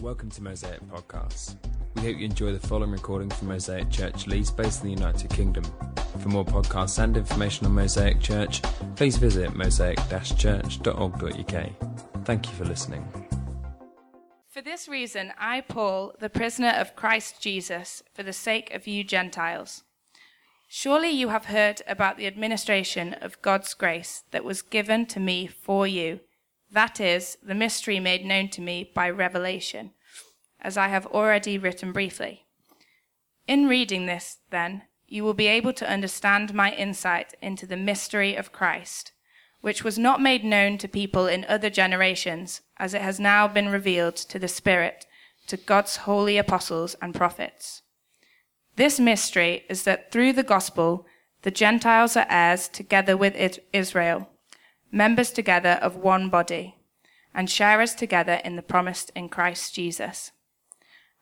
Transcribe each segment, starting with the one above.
Welcome to Mosaic Podcasts. We hope you enjoy the following recording from Mosaic Church Leeds, based in the United Kingdom. For more podcasts and information on Mosaic Church, please visit mosaic-church.org.uk. Thank you for listening. For this reason, I, Paul, the prisoner of Christ Jesus, for the sake of you Gentiles. Surely you have heard about the administration of God's grace that was given to me for you that is, the mystery made known to me by revelation, as I have already written briefly. In reading this, then, you will be able to understand my insight into the mystery of Christ, which was not made known to people in other generations, as it has now been revealed to the Spirit, to God's holy apostles and prophets. This mystery is that through the gospel, the Gentiles are heirs together with Israel members together of one body, and sharers together in the promise in Christ Jesus.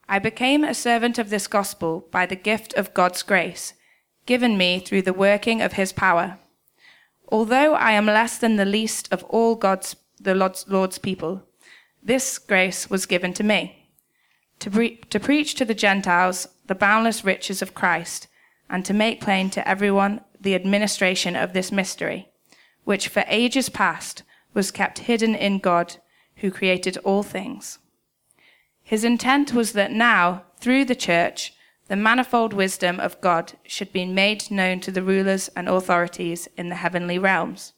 I became a servant of this gospel by the gift of God's grace, given me through the working of his power. Although I am less than the least of all God's the Lord's people, this grace was given to me to, pre- to preach to the Gentiles the boundless riches of Christ, and to make plain to everyone the administration of this mystery which for ages past was kept hidden in God, who created all things. His intent was that now, through the church, the manifold wisdom of God should be made known to the rulers and authorities in the heavenly realms,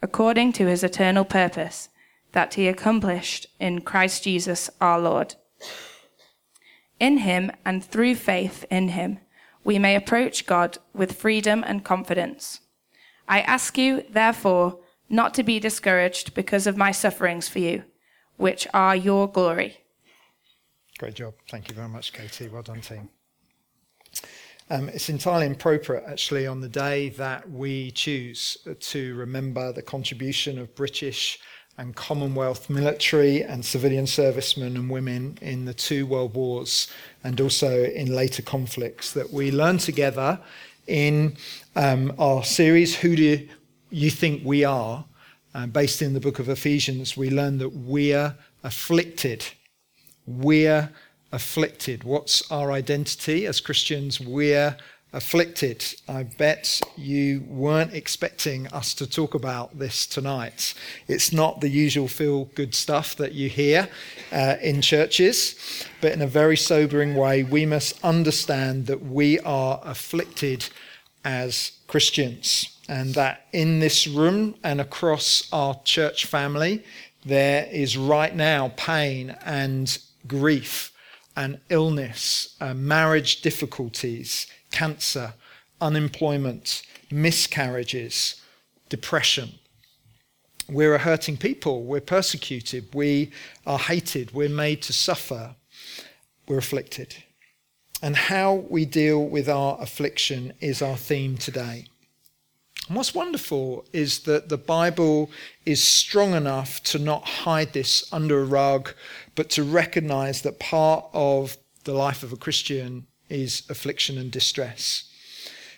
according to his eternal purpose that he accomplished in Christ Jesus our Lord. In him and through faith in him, we may approach God with freedom and confidence. I ask you, therefore, not to be discouraged because of my sufferings for you, which are your glory. Great job. Thank you very much, Katie. Well done, team. Um, it's entirely appropriate, actually, on the day that we choose to remember the contribution of British and Commonwealth military and civilian servicemen and women in the two world wars and also in later conflicts, that we learn together in um, our series, Who Do You Think We Are? Uh, based in the book of Ephesians, we learn that we're afflicted. We're afflicted. What's our identity as Christians? We're afflicted. I bet you weren't expecting us to talk about this tonight. It's not the usual feel good stuff that you hear uh, in churches, but in a very sobering way, we must understand that we are afflicted as Christians, and that in this room and across our church family, there is right now pain and grief and illness, uh, marriage difficulties, cancer, unemployment, miscarriages, depression. We're a hurting people. We're persecuted. We are hated. We're made to suffer. We're afflicted. And how we deal with our affliction is our theme today. And what's wonderful is that the Bible is strong enough to not hide this under a rug, but to recognize that part of the life of a Christian is affliction and distress.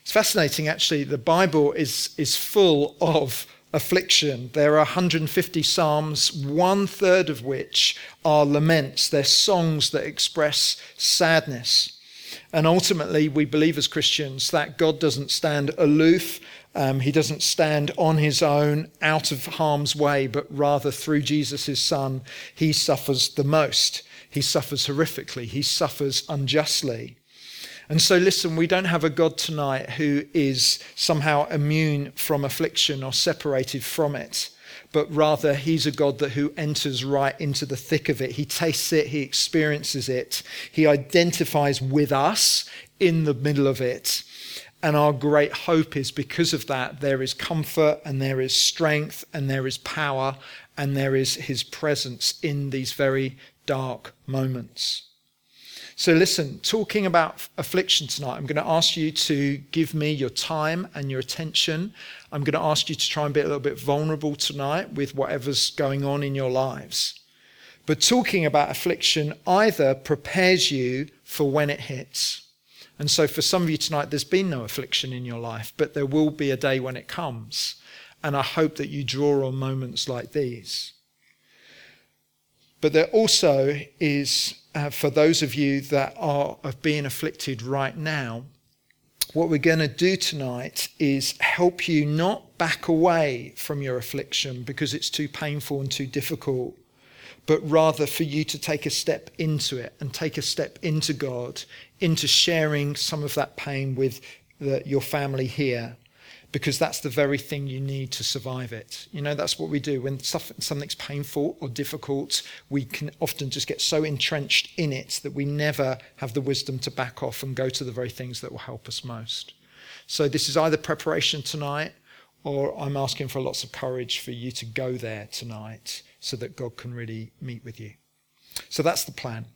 It's fascinating, actually. The Bible is, is full of affliction. There are 150 Psalms, one third of which are laments. They're songs that express sadness. And ultimately, we believe as Christians that God doesn't stand aloof. Um, he doesn't stand on his own out of harm's way, but rather through Jesus, son, he suffers the most. He suffers horrifically. He suffers unjustly. And so, listen, we don't have a God tonight who is somehow immune from affliction or separated from it, but rather he's a God that who enters right into the thick of it. He tastes it, he experiences it, he identifies with us in the middle of it. And our great hope is because of that, there is comfort and there is strength and there is power and there is his presence in these very dark moments. So, listen, talking about affliction tonight, I'm going to ask you to give me your time and your attention. I'm going to ask you to try and be a little bit vulnerable tonight with whatever's going on in your lives. But talking about affliction either prepares you for when it hits. And so, for some of you tonight, there's been no affliction in your life, but there will be a day when it comes. And I hope that you draw on moments like these. But there also is, uh, for those of you that are of being afflicted right now, what we're going to do tonight is help you not back away from your affliction because it's too painful and too difficult, but rather for you to take a step into it and take a step into God, into sharing some of that pain with the, your family here because that's the very thing you need to survive it. You know, that's what we do. When something's painful or difficult, we can often just get so entrenched in it that we never have the wisdom to back off and go to the very things that will help us most. So, this is either preparation tonight, or I'm asking for lots of courage for you to go there tonight so that God can really meet with you. So, that's the plan.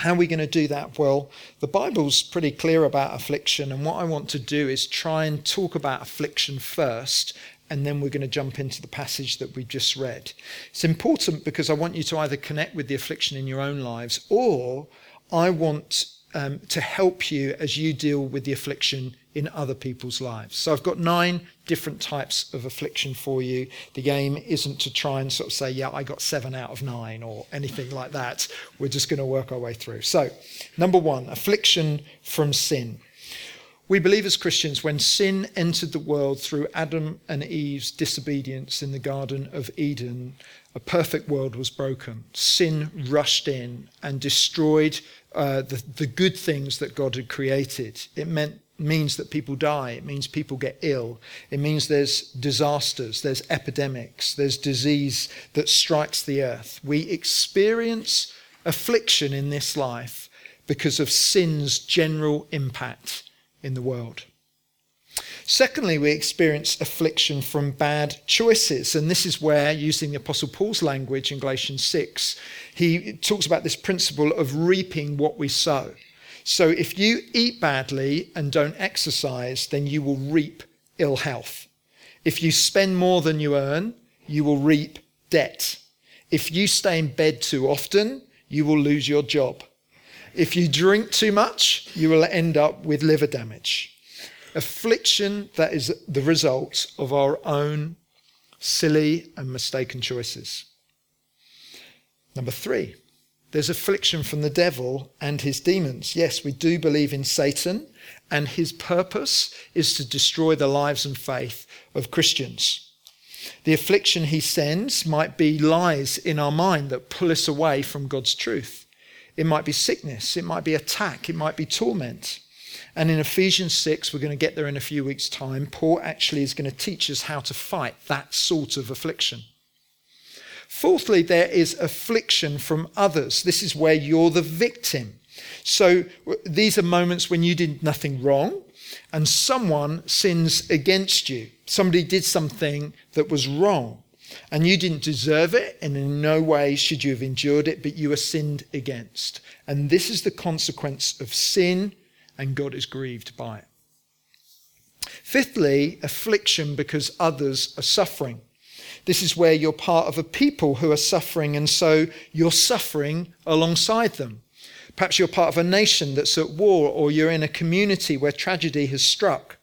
How are we going to do that? Well, the Bible's pretty clear about affliction, and what I want to do is try and talk about affliction first, and then we're going to jump into the passage that we just read. It's important because I want you to either connect with the affliction in your own lives, or I want um, to help you as you deal with the affliction in other people's lives. So I've got nine different types of affliction for you. The aim isn't to try and sort of say, yeah, I got seven out of nine or anything like that. We're just going to work our way through. So, number one, affliction from sin. We believe as Christians, when sin entered the world through Adam and Eve's disobedience in the Garden of Eden, a perfect world was broken. Sin rushed in and destroyed uh, the, the good things that God had created. It meant means that people die. It means people get ill. It means there's disasters, there's epidemics, there's disease that strikes the earth. We experience affliction in this life because of sin's general impact in the world. Secondly, we experience affliction from bad choices. And this is where, using the Apostle Paul's language in Galatians 6, he talks about this principle of reaping what we sow. So if you eat badly and don't exercise, then you will reap ill health. If you spend more than you earn, you will reap debt. If you stay in bed too often, you will lose your job. If you drink too much, you will end up with liver damage. Affliction that is the result of our own silly and mistaken choices. Number three, there's affliction from the devil and his demons. Yes, we do believe in Satan, and his purpose is to destroy the lives and faith of Christians. The affliction he sends might be lies in our mind that pull us away from God's truth. It might be sickness, it might be attack, it might be torment. And in Ephesians 6, we're going to get there in a few weeks' time, Paul actually is going to teach us how to fight that sort of affliction. Fourthly, there is affliction from others. This is where you're the victim. So these are moments when you did nothing wrong and someone sins against you. Somebody did something that was wrong and you didn't deserve it, and in no way should you have endured it, but you were sinned against. And this is the consequence of sin, and God is grieved by it. Fifthly, affliction because others are suffering. This is where you're part of a people who are suffering, and so you're suffering alongside them. Perhaps you're part of a nation that's at war, or you're in a community where tragedy has struck.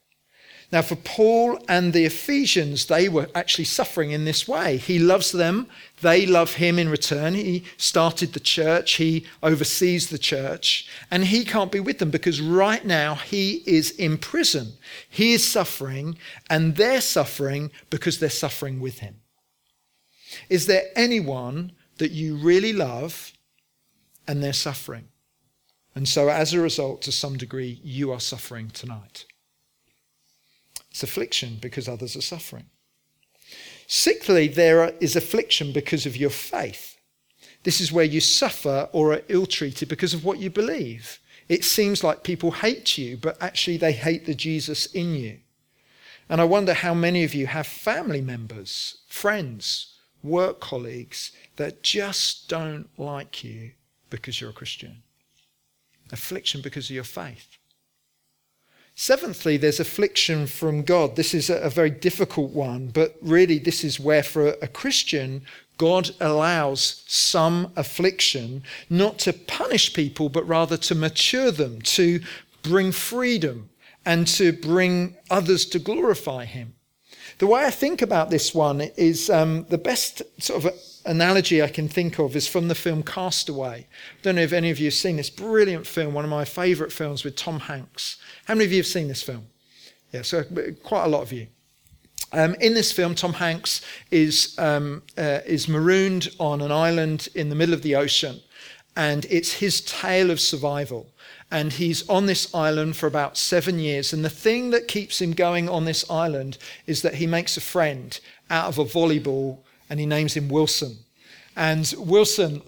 Now, for Paul and the Ephesians, they were actually suffering in this way. He loves them, they love him in return. He started the church, he oversees the church, and he can't be with them because right now he is in prison. He is suffering, and they're suffering because they're suffering with him. Is there anyone that you really love and they're suffering? And so, as a result, to some degree, you are suffering tonight. It's affliction because others are suffering. Sixthly, there is affliction because of your faith. This is where you suffer or are ill treated because of what you believe. It seems like people hate you, but actually they hate the Jesus in you. And I wonder how many of you have family members, friends, work colleagues that just don't like you because you're a Christian. Affliction because of your faith. Seventhly, there's affliction from God. This is a, very difficult one, but really, this is where, for a Christian, God allows some affliction not to punish people, but rather to mature them, to bring freedom, and to bring others to glorify Him. The way I think about this one is um, the best sort of analogy I can think of is from the film Castaway. I don't know if any of you have seen this brilliant film, one of my favourite films with Tom Hanks. How many of you have seen this film? Yeah, so quite a lot of you. Um, in this film, Tom Hanks is, um, uh, is marooned on an island in the middle of the ocean, and it's his tale of survival. And he's on this island for about seven years. And the thing that keeps him going on this island is that he makes a friend out of a volleyball, and he names him Wilson. And Wilson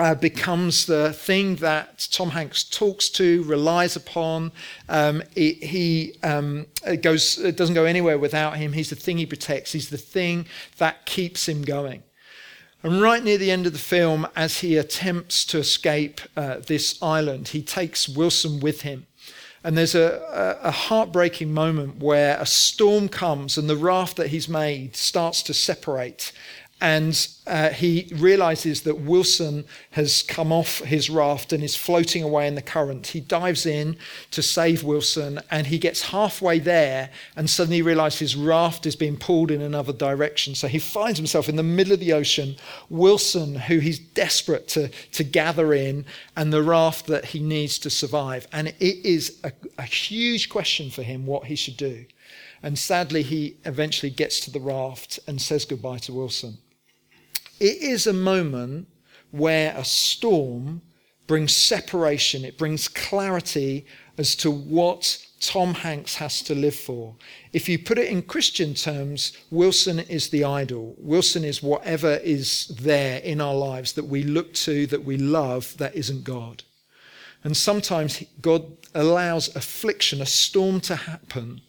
uh, becomes the thing that Tom Hanks talks to, relies upon. Um, it, he um, it goes, it doesn't go anywhere without him. He's the thing he protects. He's the thing that keeps him going. And right near the end of the film, as he attempts to escape uh, this island, he takes Wilson with him. And there's a, a, heartbreaking moment where a storm comes and the raft that he's made starts to separate and uh, he realizes that Wilson has come off his raft and is floating away in the current. He dives in to save Wilson and he gets halfway there and suddenly realizes his raft is being pulled in another direction. So he finds himself in the middle of the ocean, Wilson, who he's desperate to, to gather in, and the raft that he needs to survive. And it is a, a huge question for him what he should do. And sadly, he eventually gets to the raft and says goodbye to Wilson. It is a moment where a storm brings separation, it brings clarity as to what Tom Hanks has to live for. If you put it in Christian terms, Wilson is the idol. Wilson is whatever is there in our lives that we look to, that we love, that isn't God. And sometimes God allows affliction, a storm to happen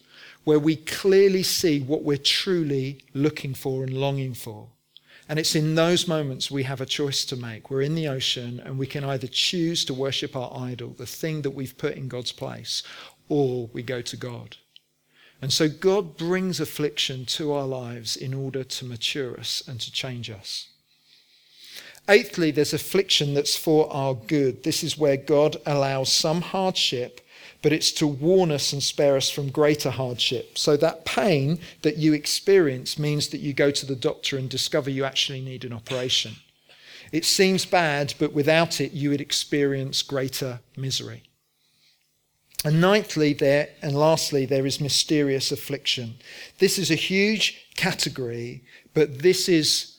where we clearly see what we're truly looking for and longing for. And it's in those moments we have a choice to make. We're in the ocean and we can either choose to worship our idol, the thing that we've put in God's place, or we go to God. And so God brings affliction to our lives in order to mature us and to change us. Eighthly, there's affliction that's for our good. This is where God allows some hardship but it's to warn us and spare us from greater hardship. So that pain that you experience means that you go to the doctor and discover you actually need an operation. It seems bad, but without it, you would experience greater misery. And ninthly, there, and lastly, there is mysterious affliction. This is a huge category, but this is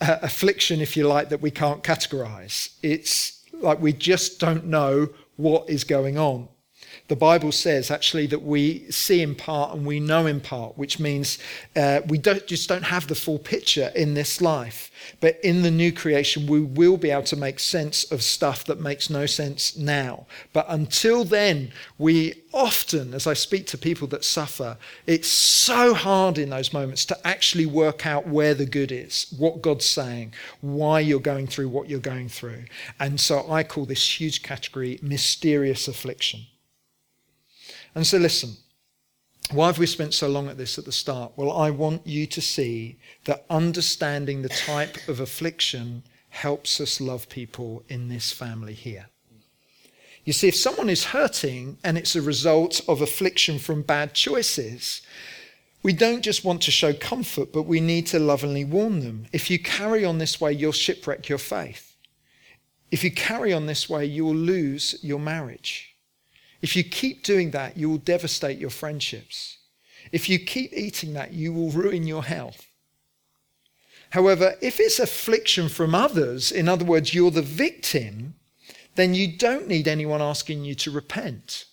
uh, affliction, if you like, that we can't categorize. It's like we just don't know what is going on the Bible says actually that we see in part and we know in part, which means uh, we don't, just don't have the full picture in this life. But in the new creation, we will be able to make sense of stuff that makes no sense now. But until then, we often, as I speak to people that suffer, it's so hard in those moments to actually work out where the good is, what God's saying, why you're going through what you're going through. And so I call this huge category mysterious affliction. And so, listen, why have we spent so long at this at the start? Well, I want you to see that understanding the type of affliction helps us love people in this family here. You see, if someone is hurting and it's a result of affliction from bad choices, we don't just want to show comfort, but we need to lovingly warn them. If you carry on this way, you'll shipwreck your faith. If you carry on this way, you will lose your marriage. If you keep doing that, you will devastate your friendships. If you keep eating that, you will ruin your health. However, if it's affliction from others, in other words, you're the victim, then you don't need anyone asking you to repent.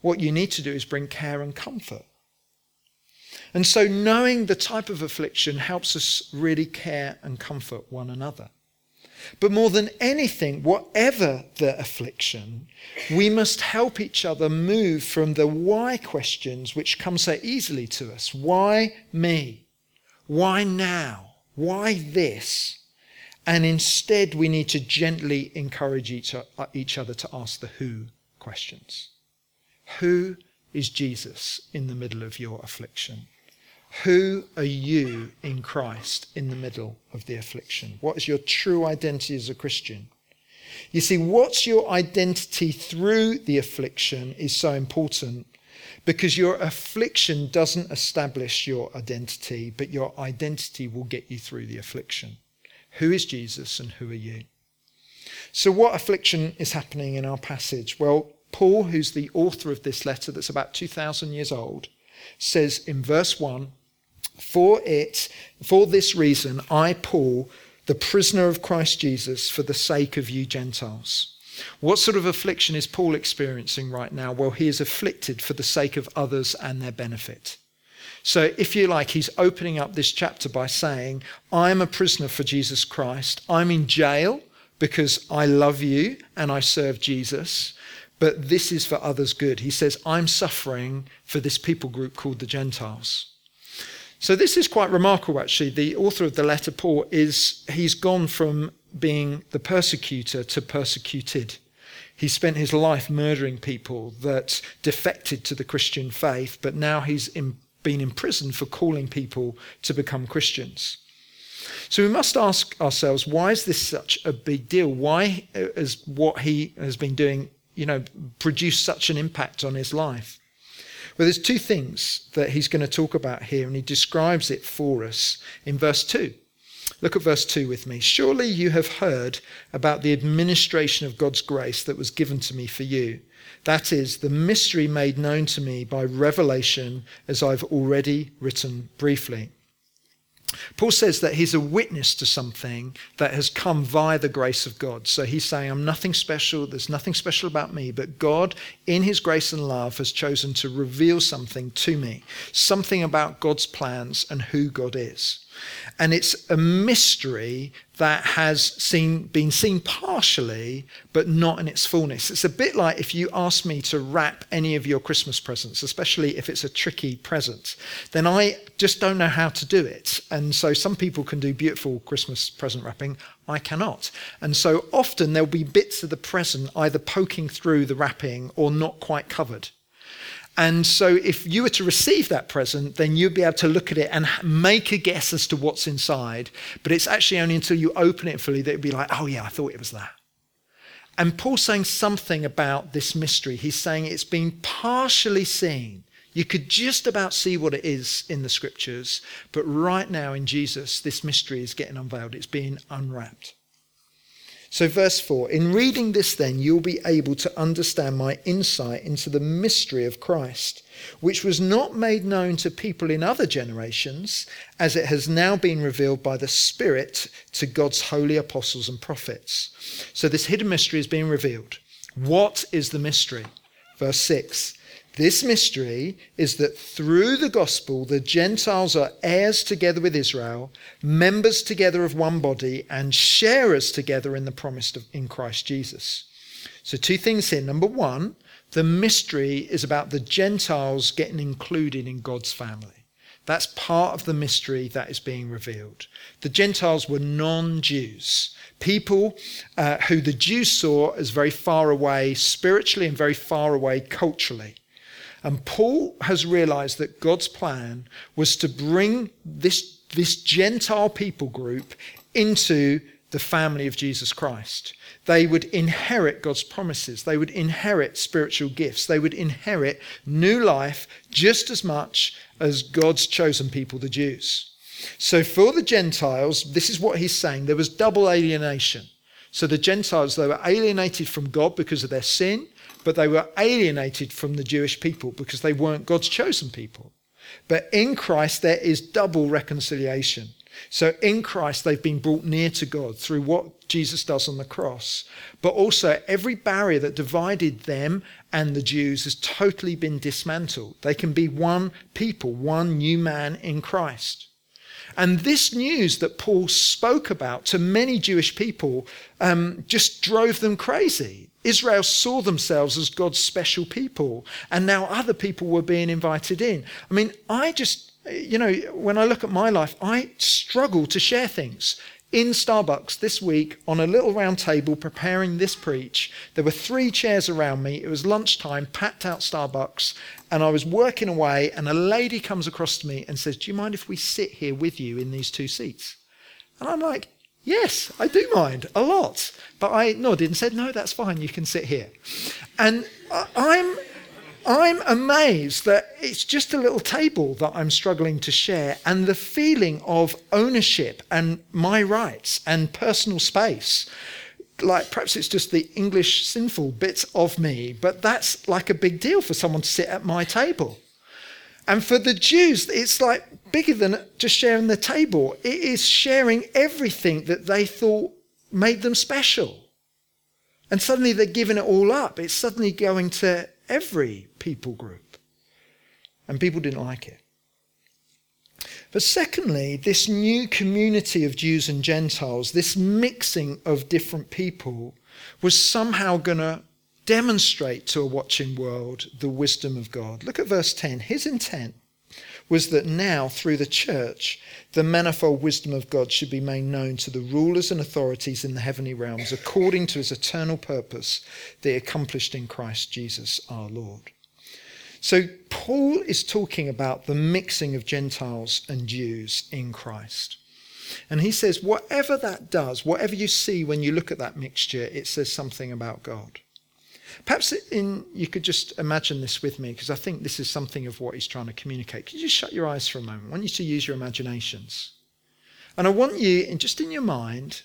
What you need to do is bring care and comfort. And so, knowing the type of affliction helps us really care and comfort one another. But more than anything, whatever the affliction, we must help each other move from the why questions which come so easily to us. Why me? Why now? Why this? And instead, we need to gently encourage each, other to ask the who questions. Who is Jesus in the middle of your affliction? Who are you in Christ in the middle of the affliction? What is your true identity as a Christian? You see, what's your identity through the affliction is so important because your affliction doesn't establish your identity, but your identity will get you through the affliction. Who is Jesus and who are you? So, what affliction is happening in our passage? Well, Paul, who's the author of this letter that's about 2,000 years old, says in verse 1 For it, for this reason, I, Paul, the prisoner of Christ Jesus, for the sake of you Gentiles. What sort of affliction is Paul experiencing right now? Well, he is afflicted for the sake of others and their benefit. So, if you like, he's opening up this chapter by saying, I'm a prisoner for Jesus Christ. I'm in jail because I love you and I serve Jesus, but this is for others' good. He says, I'm suffering for this people group called the Gentiles. So this is quite remarkable, actually. The author of the letter, Paul, is he's gone from being the persecutor to persecuted. He spent his life murdering people that defected to the Christian faith, but now he's in, been imprisoned for calling people to become Christians. So we must ask ourselves, why is this such a big deal? Why has what he has been doing, you know, produced such an impact on his life? Well, there's two things that he's going to talk about here, and he describes it for us in verse 2. Look at verse 2 with me. Surely you have heard about the administration of God's grace that was given to me for you. That is, the mystery made known to me by revelation, as I've already written briefly. Paul says that he's a witness to something that has come via the grace of God. So he's saying, I'm nothing special, there's nothing special about me, but God, in his grace and love, has chosen to reveal something to me, something about God's plans and who God is. And it's a mystery that has seen, been seen partially, but not in its fullness. It's a bit like if you ask me to wrap any of your Christmas presents, especially if it's a tricky present, then I just don't know how to do it. And so some people can do beautiful Christmas present wrapping. I cannot. And so often there'll be bits of the present either poking through the wrapping or not quite covered. And so, if you were to receive that present, then you'd be able to look at it and make a guess as to what's inside. But it's actually only until you open it fully that it'd be like, oh, yeah, I thought it was that. And Paul's saying something about this mystery. He's saying it's been partially seen. You could just about see what it is in the scriptures. But right now in Jesus, this mystery is getting unveiled, it's being unwrapped. So, verse 4 In reading this, then, you'll be able to understand my insight into the mystery of Christ, which was not made known to people in other generations, as it has now been revealed by the Spirit to God's holy apostles and prophets. So, this hidden mystery is being revealed. What is the mystery? Verse 6 this mystery is that through the gospel, the Gentiles are heirs together with Israel, members together of one body, and sharers together in the promise of, in Christ Jesus. So, two things here. Number one, the mystery is about the Gentiles getting included in God's family. That's part of the mystery that is being revealed. The Gentiles were non Jews, people uh, who the Jews saw as very far away spiritually and very far away culturally. And Paul has realized that God's plan was to bring this, this Gentile people group into the family of Jesus Christ. They would inherit God's promises. They would inherit spiritual gifts. They would inherit new life just as much as God's chosen people, the Jews. So for the Gentiles, this is what he's saying there was double alienation. So the Gentiles, they were alienated from God because of their sin, but they were alienated from the Jewish people because they weren't God's chosen people. But in Christ, there is double reconciliation. So in Christ, they've been brought near to God through what Jesus does on the cross. But also, every barrier that divided them and the Jews has totally been dismantled. They can be one people, one new man in Christ. And this news that Paul spoke about to many Jewish people um, just drove them crazy. Israel saw themselves as God's special people, and now other people were being invited in. I mean, I just, you know, when I look at my life, I struggle to share things. In Starbucks this week, on a little round table preparing this preach, there were three chairs around me. It was lunchtime, packed out Starbucks, and I was working away, and a lady comes across to me and says, Do you mind if we sit here with you in these two seats? And I'm like, Yes, I do mind a lot. But I nodded and said, No, that's fine, you can sit here. And I'm, I'm amazed that it's just a little table that I'm struggling to share, and the feeling of ownership and my rights and personal space. Like perhaps it's just the English sinful bits of me, but that's like a big deal for someone to sit at my table. And for the Jews, it's like bigger than just sharing the table. It is sharing everything that they thought made them special. And suddenly they're giving it all up. It's suddenly going to every people group. And people didn't like it. But secondly, this new community of Jews and Gentiles, this mixing of different people, was somehow going to demonstrate to a watching world the wisdom of God. Look at verse 10. His intent was that now, through the church, the manifold wisdom of God should be made known to the rulers and authorities in the heavenly realms according to his eternal purpose he accomplished in Christ Jesus our Lord. So, Paul is talking about the mixing of Gentiles and Jews in Christ. And he says, whatever that does, whatever you see when you look at that mixture, it says something about God. Perhaps in, you could just imagine this with me, because I think this is something of what he's trying to communicate. Could you just shut your eyes for a moment? I want you to use your imaginations. And I want you, in, just in your mind,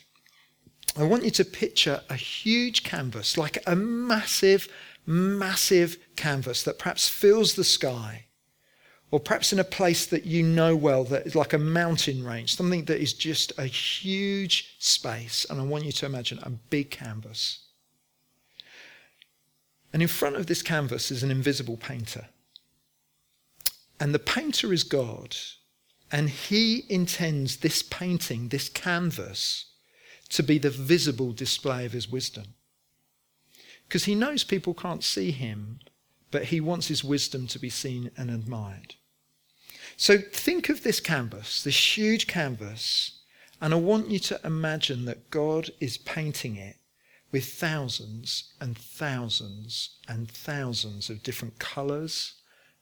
I want you to picture a huge canvas, like a massive, massive canvas that perhaps fills the sky, or perhaps in a place that you know well, that is like a mountain range, something that is just a huge space. And I want you to imagine a big canvas. And in front of this canvas is an invisible painter. And the painter is God. And he intends this painting, this canvas, to be the visible display of his wisdom. Because he knows people can't see him, but he wants his wisdom to be seen and admired. So think of this canvas, this huge canvas, and I want you to imagine that God is painting it with thousands and thousands and thousands of different colours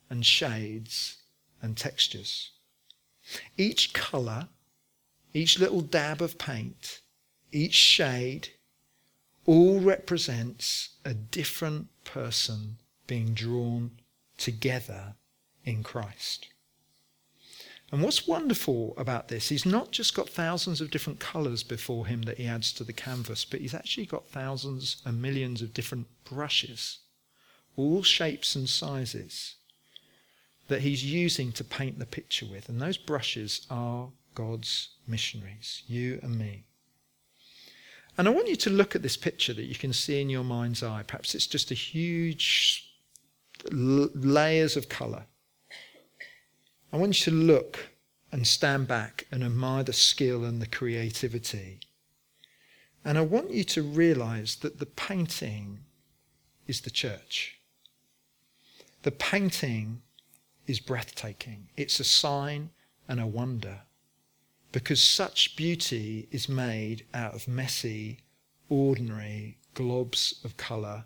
and shades and textures. Each colour, each little dab of paint, each shade, all represents a different person being drawn together in Christ. And what's wonderful about this, he's not just got thousands of different colours before him that he adds to the canvas, but he's actually got thousands and millions of different brushes, all shapes and sizes, that he's using to paint the picture with. And those brushes are God's missionaries, you and me. And I want you to look at this picture that you can see in your mind's eye. Perhaps it's just a huge layers of colour. I want you to look and stand back and admire the skill and the creativity. And I want you to realize that the painting is the church. The painting is breathtaking. It's a sign and a wonder because such beauty is made out of messy, ordinary globs of colour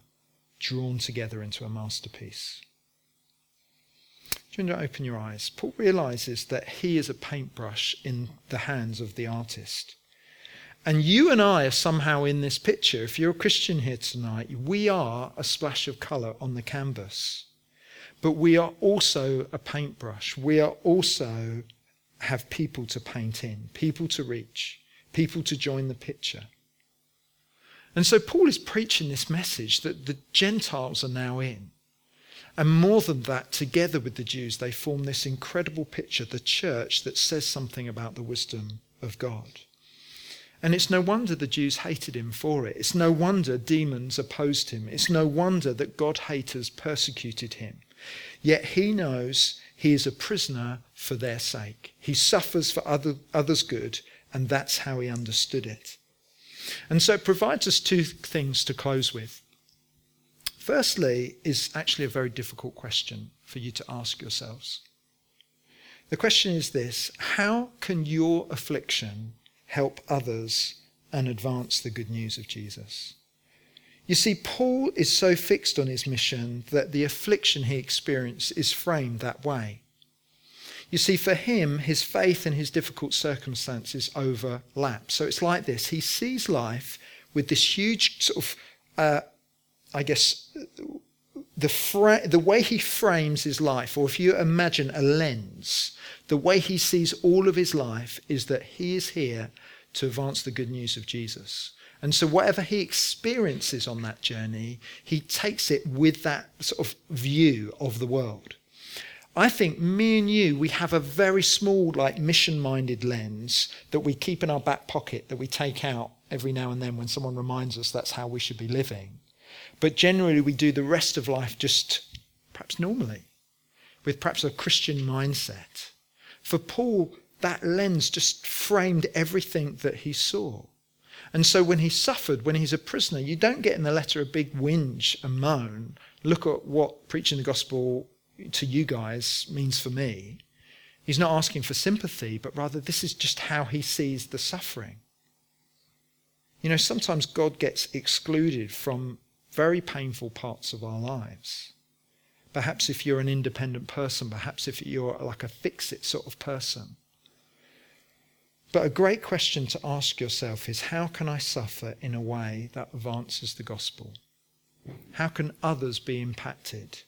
drawn together into a masterpiece. Want open your eyes? Paul realizes that he is a paintbrush in the hands of the artist. And you and I are somehow in this picture. If you're a Christian here tonight, we are a splash of colour on the canvas. But we are also a paintbrush. We are also have people to paint in, people to reach, people to join the picture. And so Paul is preaching this message that the Gentiles are now in. And more than that, together with the Jews, they form this incredible picture, the church that says something about the wisdom of God. And it's no wonder the Jews hated him for it. It's no wonder demons opposed him. It's no wonder that God haters persecuted him. Yet he knows he is a prisoner for their sake. He suffers for other, others' good, and that's how he understood it. And so it provides us two things to close with. Firstly, is actually a very difficult question for you to ask yourselves. The question is this How can your affliction help others and advance the good news of Jesus? You see, Paul is so fixed on his mission that the affliction he experienced is framed that way. You see, for him, his faith and his difficult circumstances overlap. So it's like this he sees life with this huge sort of uh, I guess, the, fra- the way he frames his life, or if you imagine a lens, the way he sees all of his life is that he is here to advance the good news of Jesus. And so, whatever he experiences on that journey, he takes it with that sort of view of the world. I think me and you, we have a very small, like mission minded lens that we keep in our back pocket that we take out every now and then when someone reminds us that's how we should be living. But generally, we do the rest of life just perhaps normally, with perhaps a Christian mindset. For Paul, that lens just framed everything that he saw. And so when he suffered, when he's a prisoner, you don't get in the letter a big whinge and moan. Look at what preaching the gospel to you guys means for me. He's not asking for sympathy, but rather this is just how he sees the suffering. You know, sometimes God gets excluded from very painful parts of our lives. Perhaps if you're an independent person, perhaps if you're like a fix it sort of person. But a great question to ask yourself is how can I suffer in a way that advances the gospel? How can others be impacted?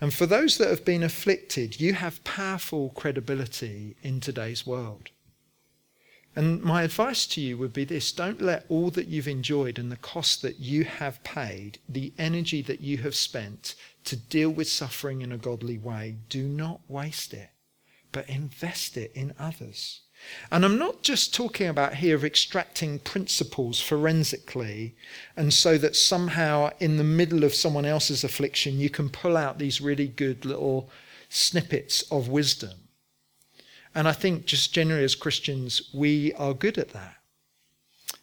And for those that have been afflicted, you have powerful credibility in today's world. And my advice to you would be this don't let all that you've enjoyed and the cost that you have paid, the energy that you have spent to deal with suffering in a godly way, do not waste it, but invest it in others. And I'm not just talking about here of extracting principles forensically, and so that somehow in the middle of someone else's affliction you can pull out these really good little snippets of wisdom. And I think just generally as Christians, we are good at that.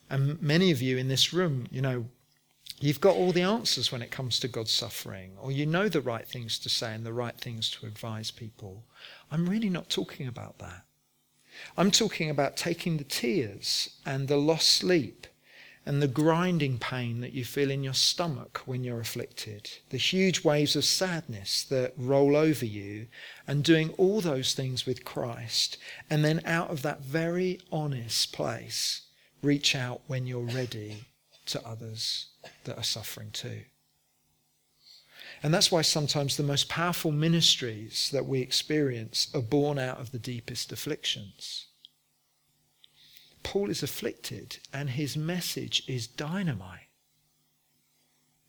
And many of you in this room, you know, you've got all the answers when it comes to God's suffering, or you know the right things to say and the right things to advise people. I'm really not talking about that. I'm talking about taking the tears and the lost sleep and the grinding pain that you feel in your stomach when you're afflicted, the huge waves of sadness that roll over you, and doing all those things with Christ. And then out of that very honest place, reach out when you're ready to others that are suffering too. And that's why sometimes the most powerful ministries that we experience are born out of the deepest afflictions. Paul is afflicted, and his message is dynamite.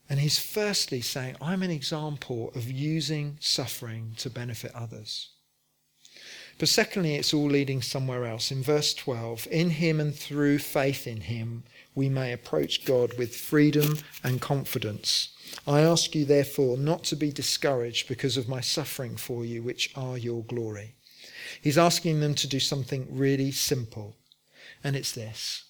And he's firstly saying, I'm an example of using suffering to benefit others. But secondly, it's all leading somewhere else. In verse 12, in him and through faith in him, we may approach God with freedom and confidence. I ask you, therefore, not to be discouraged because of my suffering for you, which are your glory. He's asking them to do something really simple, and it's this.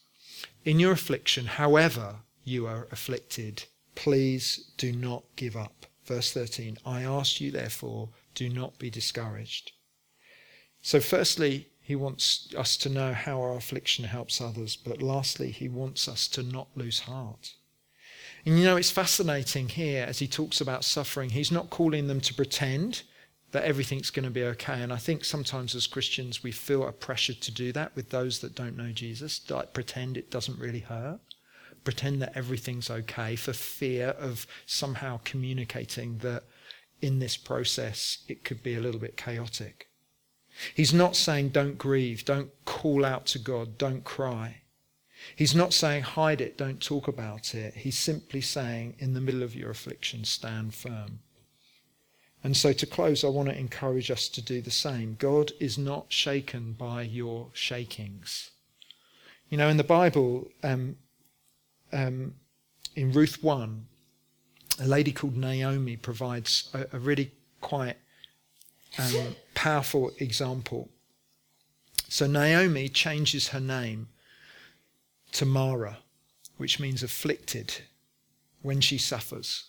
In your affliction, however you are afflicted, please do not give up. Verse 13 I ask you, therefore, do not be discouraged. So, firstly, he wants us to know how our affliction helps others, but lastly, he wants us to not lose heart. And you know, it's fascinating here as he talks about suffering. He's not calling them to pretend that everything's going to be okay. And I think sometimes as Christians, we feel a pressure to do that with those that don't know Jesus, like pretend it doesn't really hurt, pretend that everything's okay for fear of somehow communicating that in this process it could be a little bit chaotic. He's not saying don't grieve, don't call out to God, don't cry. He's not saying hide it, don't talk about it. He's simply saying in the middle of your affliction, stand firm. And so to close, I want to encourage us to do the same. God is not shaken by your shakings. You know, in the Bible, um, um, in Ruth 1, a lady called Naomi provides a, a really quite um, powerful example. So Naomi changes her name to Mara, which means afflicted, when she suffers.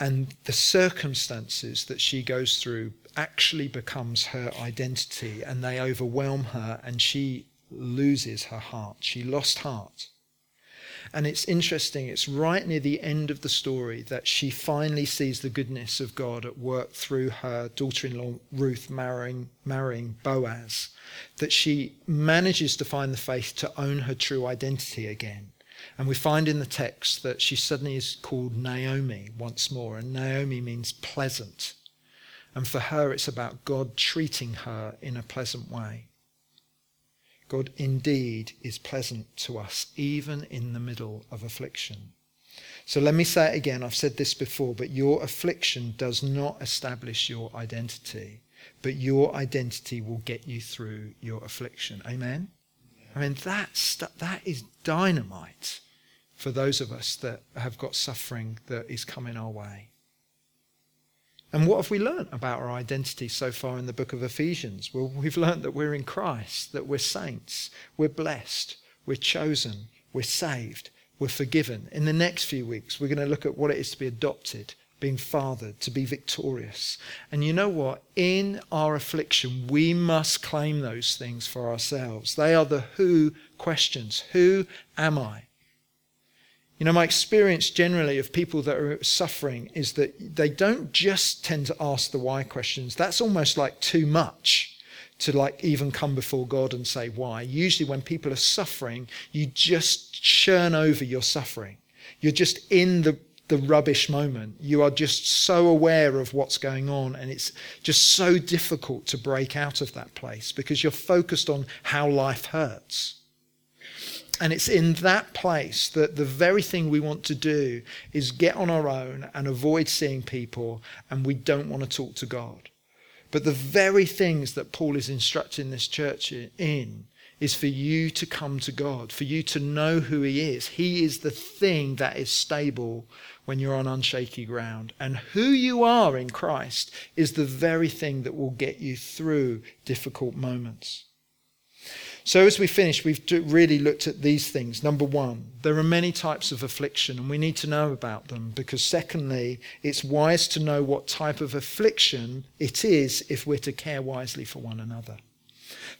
And the circumstances that she goes through actually becomes her identity and they overwhelm her and she loses her heart. She lost heart. And it's interesting, it's right near the end of the story that she finally sees the goodness of God at work through her daughter in law Ruth marrying, marrying Boaz, that she manages to find the faith to own her true identity again. And we find in the text that she suddenly is called Naomi once more, and Naomi means pleasant. And for her, it's about God treating her in a pleasant way. God indeed is pleasant to us, even in the middle of affliction. So let me say it again. I've said this before, but your affliction does not establish your identity, but your identity will get you through your affliction. Amen? I mean, that's, that is dynamite for those of us that have got suffering that is coming our way. And what have we learnt about our identity so far in the book of Ephesians? Well, we've learnt that we're in Christ, that we're saints, we're blessed, we're chosen, we're saved, we're forgiven. In the next few weeks, we're going to look at what it is to be adopted, being fathered, to be victorious. And you know what? In our affliction, we must claim those things for ourselves. They are the who questions. Who am I? You know, my experience generally of people that are suffering is that they don't just tend to ask the why questions. That's almost like too much to like even come before God and say why. Usually when people are suffering, you just churn over your suffering. You're just in the the rubbish moment. You are just so aware of what's going on, and it's just so difficult to break out of that place because you're focused on how life hurts. And it's in that place that the very thing we want to do is get on our own and avoid seeing people, and we don't want to talk to God. But the very things that Paul is instructing this church in is for you to come to God, for you to know who He is. He is the thing that is stable when you're on unshaky ground. And who you are in Christ is the very thing that will get you through difficult moments. So, as we finish, we've really looked at these things. Number one, there are many types of affliction, and we need to know about them because, secondly, it's wise to know what type of affliction it is if we're to care wisely for one another.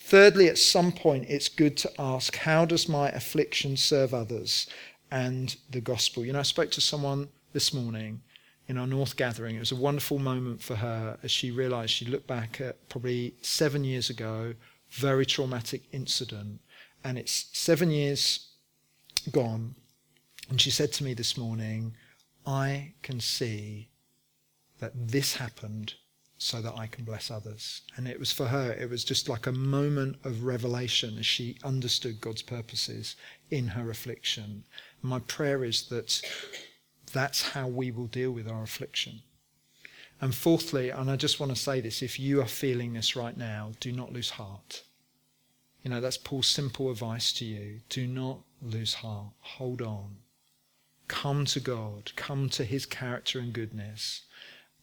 Thirdly, at some point, it's good to ask, how does my affliction serve others and the gospel? You know, I spoke to someone this morning in our North gathering. It was a wonderful moment for her as she realized she looked back at probably seven years ago very traumatic incident. And it's seven years gone. And she said to me this morning, I can see that this happened so that I can bless others. And it was for her, it was just like a moment of revelation as she understood God's purposes in her affliction. My prayer is that that's how we will deal with our affliction. And fourthly, and I just want to say this if you are feeling this right now, do not lose heart. You know, that's Paul's simple advice to you. Do not lose heart. Hold on. Come to God. Come to his character and goodness.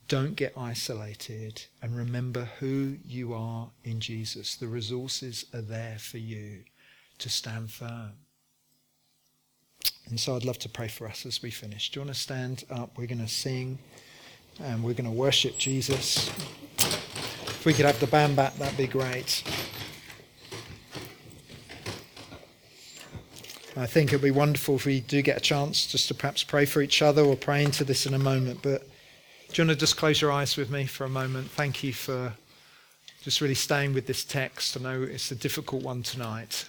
Don't get isolated and remember who you are in Jesus. The resources are there for you to stand firm. And so I'd love to pray for us as we finish. Do you want to stand up? We're going to sing and we're going to worship Jesus. If we could have the band back, that'd be great. I think it'd be wonderful if we do get a chance just to perhaps pray for each other. We'll pray into this in a moment. But do you want to just close your eyes with me for a moment? Thank you for just really staying with this text. I know it's a difficult one tonight.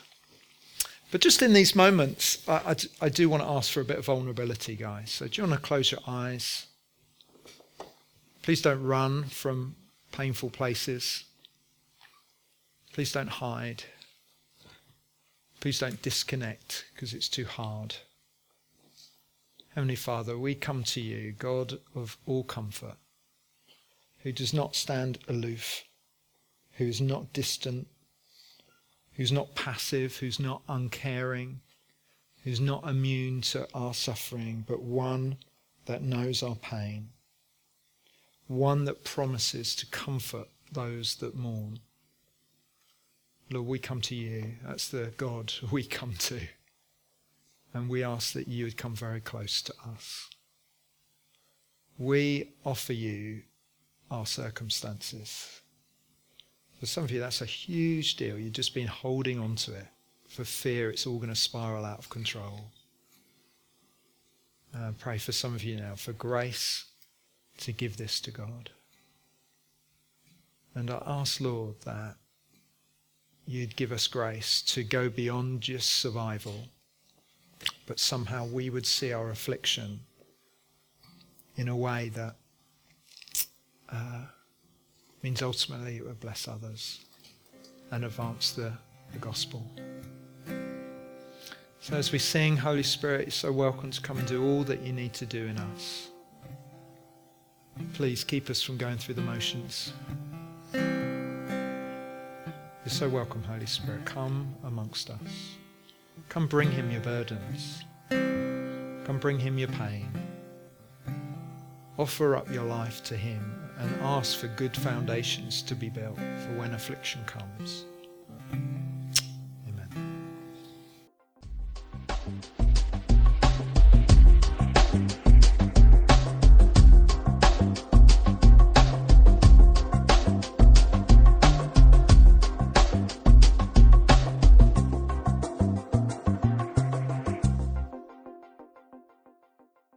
But just in these moments, I, I, I do want to ask for a bit of vulnerability, guys. So do you want to close your eyes? Please don't run from painful places. Please don't hide. Please don't disconnect because it's too hard. Heavenly Father, we come to you, God of all comfort, who does not stand aloof, who is not distant, who's not passive, who's not uncaring, who's not immune to our suffering, but one that knows our pain one that promises to comfort those that mourn. Lord, we come to you. That's the God we come to. And we ask that you would come very close to us. We offer you our circumstances. For some of you, that's a huge deal. You've just been holding on to it for fear it's all going to spiral out of control. Uh, pray for some of you now for grace to give this to God. And I ask, Lord, that you'd give us grace to go beyond just survival, but somehow we would see our affliction in a way that uh, means ultimately it would bless others and advance the, the gospel. So as we sing, Holy Spirit, you're so welcome to come and do all that you need to do in us. Please keep us from going through the motions. You're so welcome, Holy Spirit. Come amongst us. Come bring him your burdens. Come bring him your pain. Offer up your life to him and ask for good foundations to be built for when affliction comes.